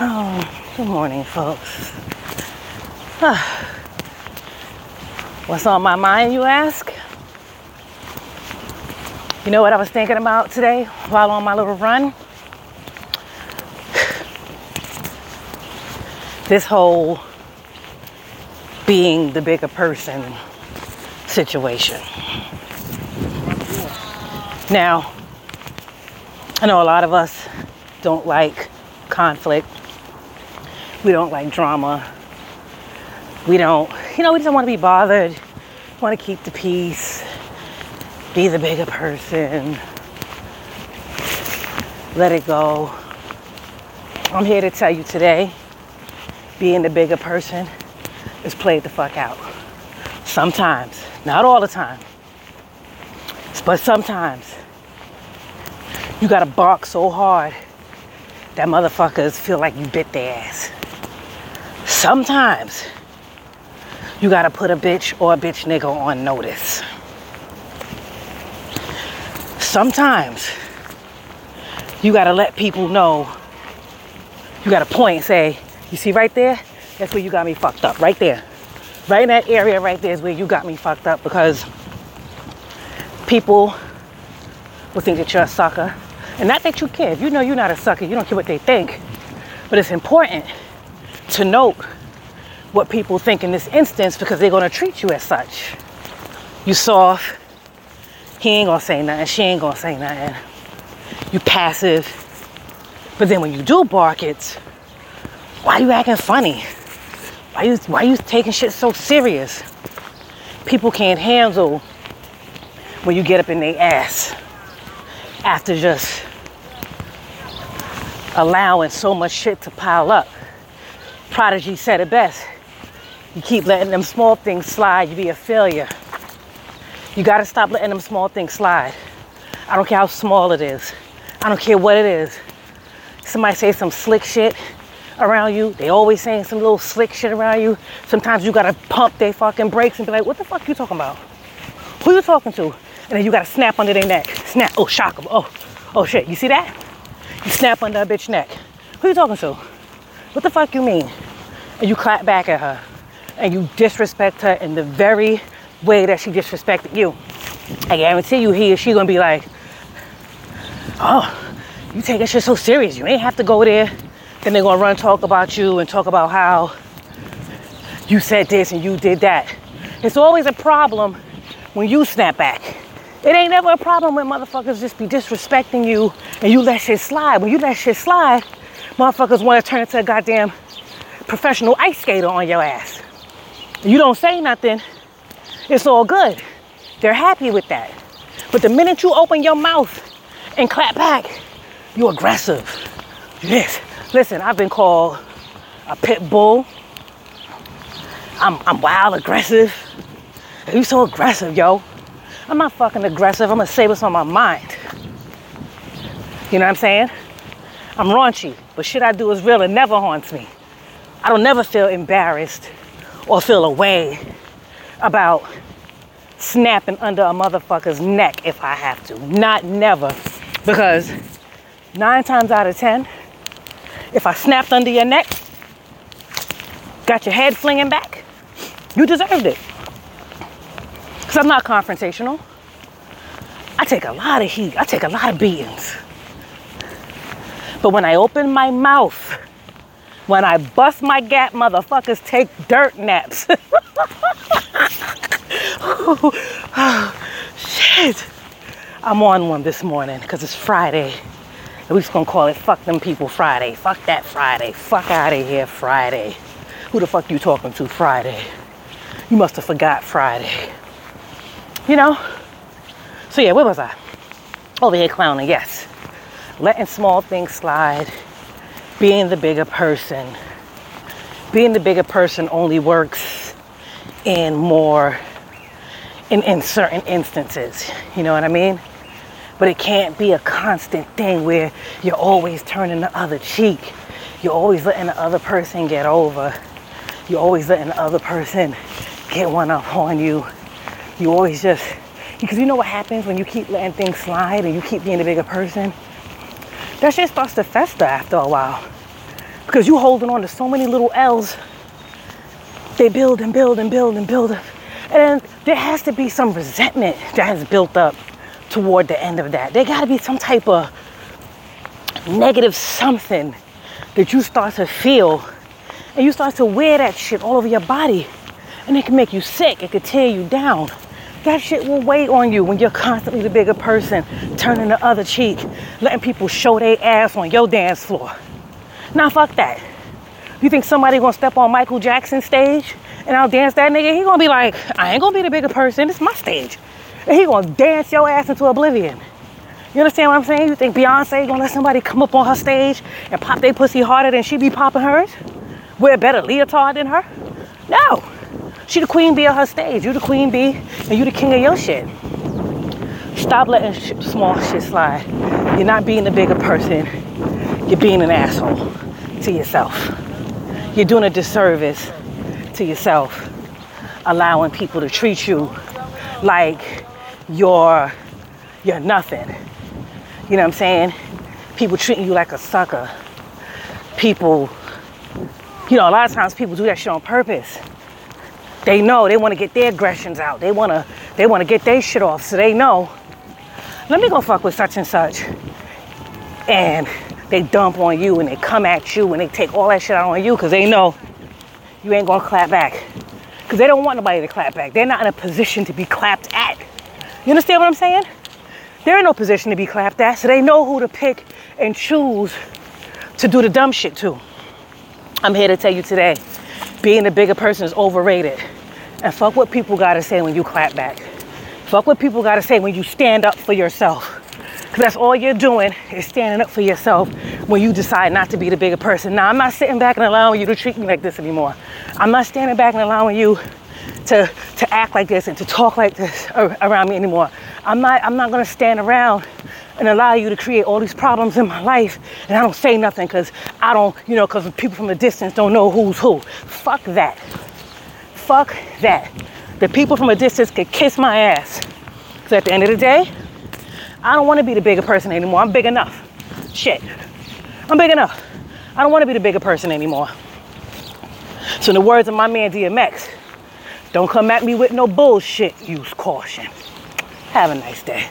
Oh, good morning, folks. Ah. What's on my mind, you ask? You know what I was thinking about today while on my little run? This whole being the bigger person situation. Now, I know a lot of us don't like conflict. We don't like drama. We don't, you know, we just don't want to be bothered. We want to keep the peace, be the bigger person, let it go. I'm here to tell you today, being the bigger person is played the fuck out. Sometimes, not all the time, but sometimes you gotta bark so hard that motherfuckers feel like you bit their ass. Sometimes you gotta put a bitch or a bitch nigga on notice. Sometimes you gotta let people know. You gotta point and say, you see right there? That's where you got me fucked up. Right there. Right in that area right there is where you got me fucked up because people will think that you're a sucker. And not that you care. If you know you're not a sucker, you don't care what they think. But it's important to note what people think in this instance because they're gonna treat you as such. You soft, he ain't gonna say nothing, she ain't gonna say nothing. You passive. But then when you do bark, it's why you acting funny? Why you why you taking shit so serious? People can't handle when you get up in their ass after just allowing so much shit to pile up. Prodigy said it best. You keep letting them small things slide, you be a failure. You gotta stop letting them small things slide. I don't care how small it is. I don't care what it is. Somebody say some slick shit around you. They always saying some little slick shit around you. Sometimes you gotta pump their fucking brakes and be like, what the fuck you talking about? Who you talking to? And then you gotta snap under their neck. Snap. Oh, shock them. Oh, oh shit. You see that? You snap under a bitch neck. Who you talking to? What the fuck you mean? And you clap back at her. And you disrespect her in the very way that she disrespected you. I guarantee you he or she gonna be like, oh, you taking shit so serious. You ain't have to go there. Then they're gonna run talk about you and talk about how you said this and you did that. It's always a problem when you snap back. It ain't never a problem when motherfuckers just be disrespecting you and you let shit slide. When you let shit slide, motherfuckers want to turn into a goddamn professional ice skater on your ass. You don't say nothing, it's all good. They're happy with that. But the minute you open your mouth and clap back, you're aggressive. This. Listen, I've been called a pit bull. I'm, I'm wild aggressive. You so aggressive, yo. I'm not fucking aggressive. I'm gonna say what's on my mind. You know what I'm saying? I'm raunchy, but shit I do is real and never haunts me. I don't never feel embarrassed or feel away about snapping under a motherfucker's neck if I have to. Not never. Because nine times out of ten, if I snapped under your neck, got your head flinging back, you deserved it. Because I'm not confrontational. I take a lot of heat, I take a lot of beatings. But when I open my mouth, when I bust my gap, motherfuckers take dirt naps. oh, shit. I'm on one this morning because it's Friday. We're just gonna call it fuck them people Friday. Fuck that Friday. Fuck out of here Friday. Who the fuck you talking to Friday? You must have forgot Friday. You know? So yeah, where was I? Over here clowning, yes. Letting small things slide. Being the bigger person. Being the bigger person only works in more in, in certain instances. You know what I mean? But it can't be a constant thing where you're always turning the other cheek. You're always letting the other person get over. You're always letting the other person get one up on you. You always just, because you know what happens when you keep letting things slide and you keep being the bigger person? That shit starts to fester after a while. Because you're holding on to so many little L's. They build and build and build and build. And there has to be some resentment that has built up toward the end of that. There got to be some type of negative something that you start to feel and you start to wear that shit all over your body and it can make you sick it can tear you down that shit will weigh on you when you're constantly the bigger person turning the other cheek letting people show their ass on your dance floor now fuck that you think somebody gonna step on michael jackson's stage and i'll dance that nigga he gonna be like i ain't gonna be the bigger person it's my stage and he gonna dance your ass into oblivion you understand what I'm saying? You think Beyonce gonna let somebody come up on her stage and pop their pussy harder than she be popping hers? Wear better leotard than her? No. She the queen bee of her stage. You the queen bee and you the king of your shit. Stop letting sh- small shit slide. You're not being a bigger person. You're being an asshole to yourself. You're doing a disservice to yourself, allowing people to treat you like you're you're nothing. You know what I'm saying? People treating you like a sucker. People, you know, a lot of times people do that shit on purpose. They know they want to get their aggressions out. They want to they want to get their shit off. So they know, let me go fuck with such and such. And they dump on you and they come at you and they take all that shit out on you because they know you ain't gonna clap back. Because they don't want nobody to clap back. They're not in a position to be clapped at. You understand what I'm saying? They're in no position to be clapped at, so they know who to pick and choose to do the dumb shit to. I'm here to tell you today, being a bigger person is overrated. And fuck what people gotta say when you clap back. Fuck what people gotta say when you stand up for yourself. Because that's all you're doing is standing up for yourself when you decide not to be the bigger person. Now, I'm not sitting back and allowing you to treat me like this anymore. I'm not standing back and allowing you to, to act like this and to talk like this around me anymore. I'm not, I'm not gonna stand around and allow you to create all these problems in my life and I don't say nothing because I don't, you know, because people from a distance don't know who's who. Fuck that. Fuck that. The people from a distance could kiss my ass. So at the end of the day, I don't want to be the bigger person anymore. I'm big enough. Shit. I'm big enough. I don't want to be the bigger person anymore. So, in the words of my man DMX, don't come at me with no bullshit. Use caution. Have a nice day.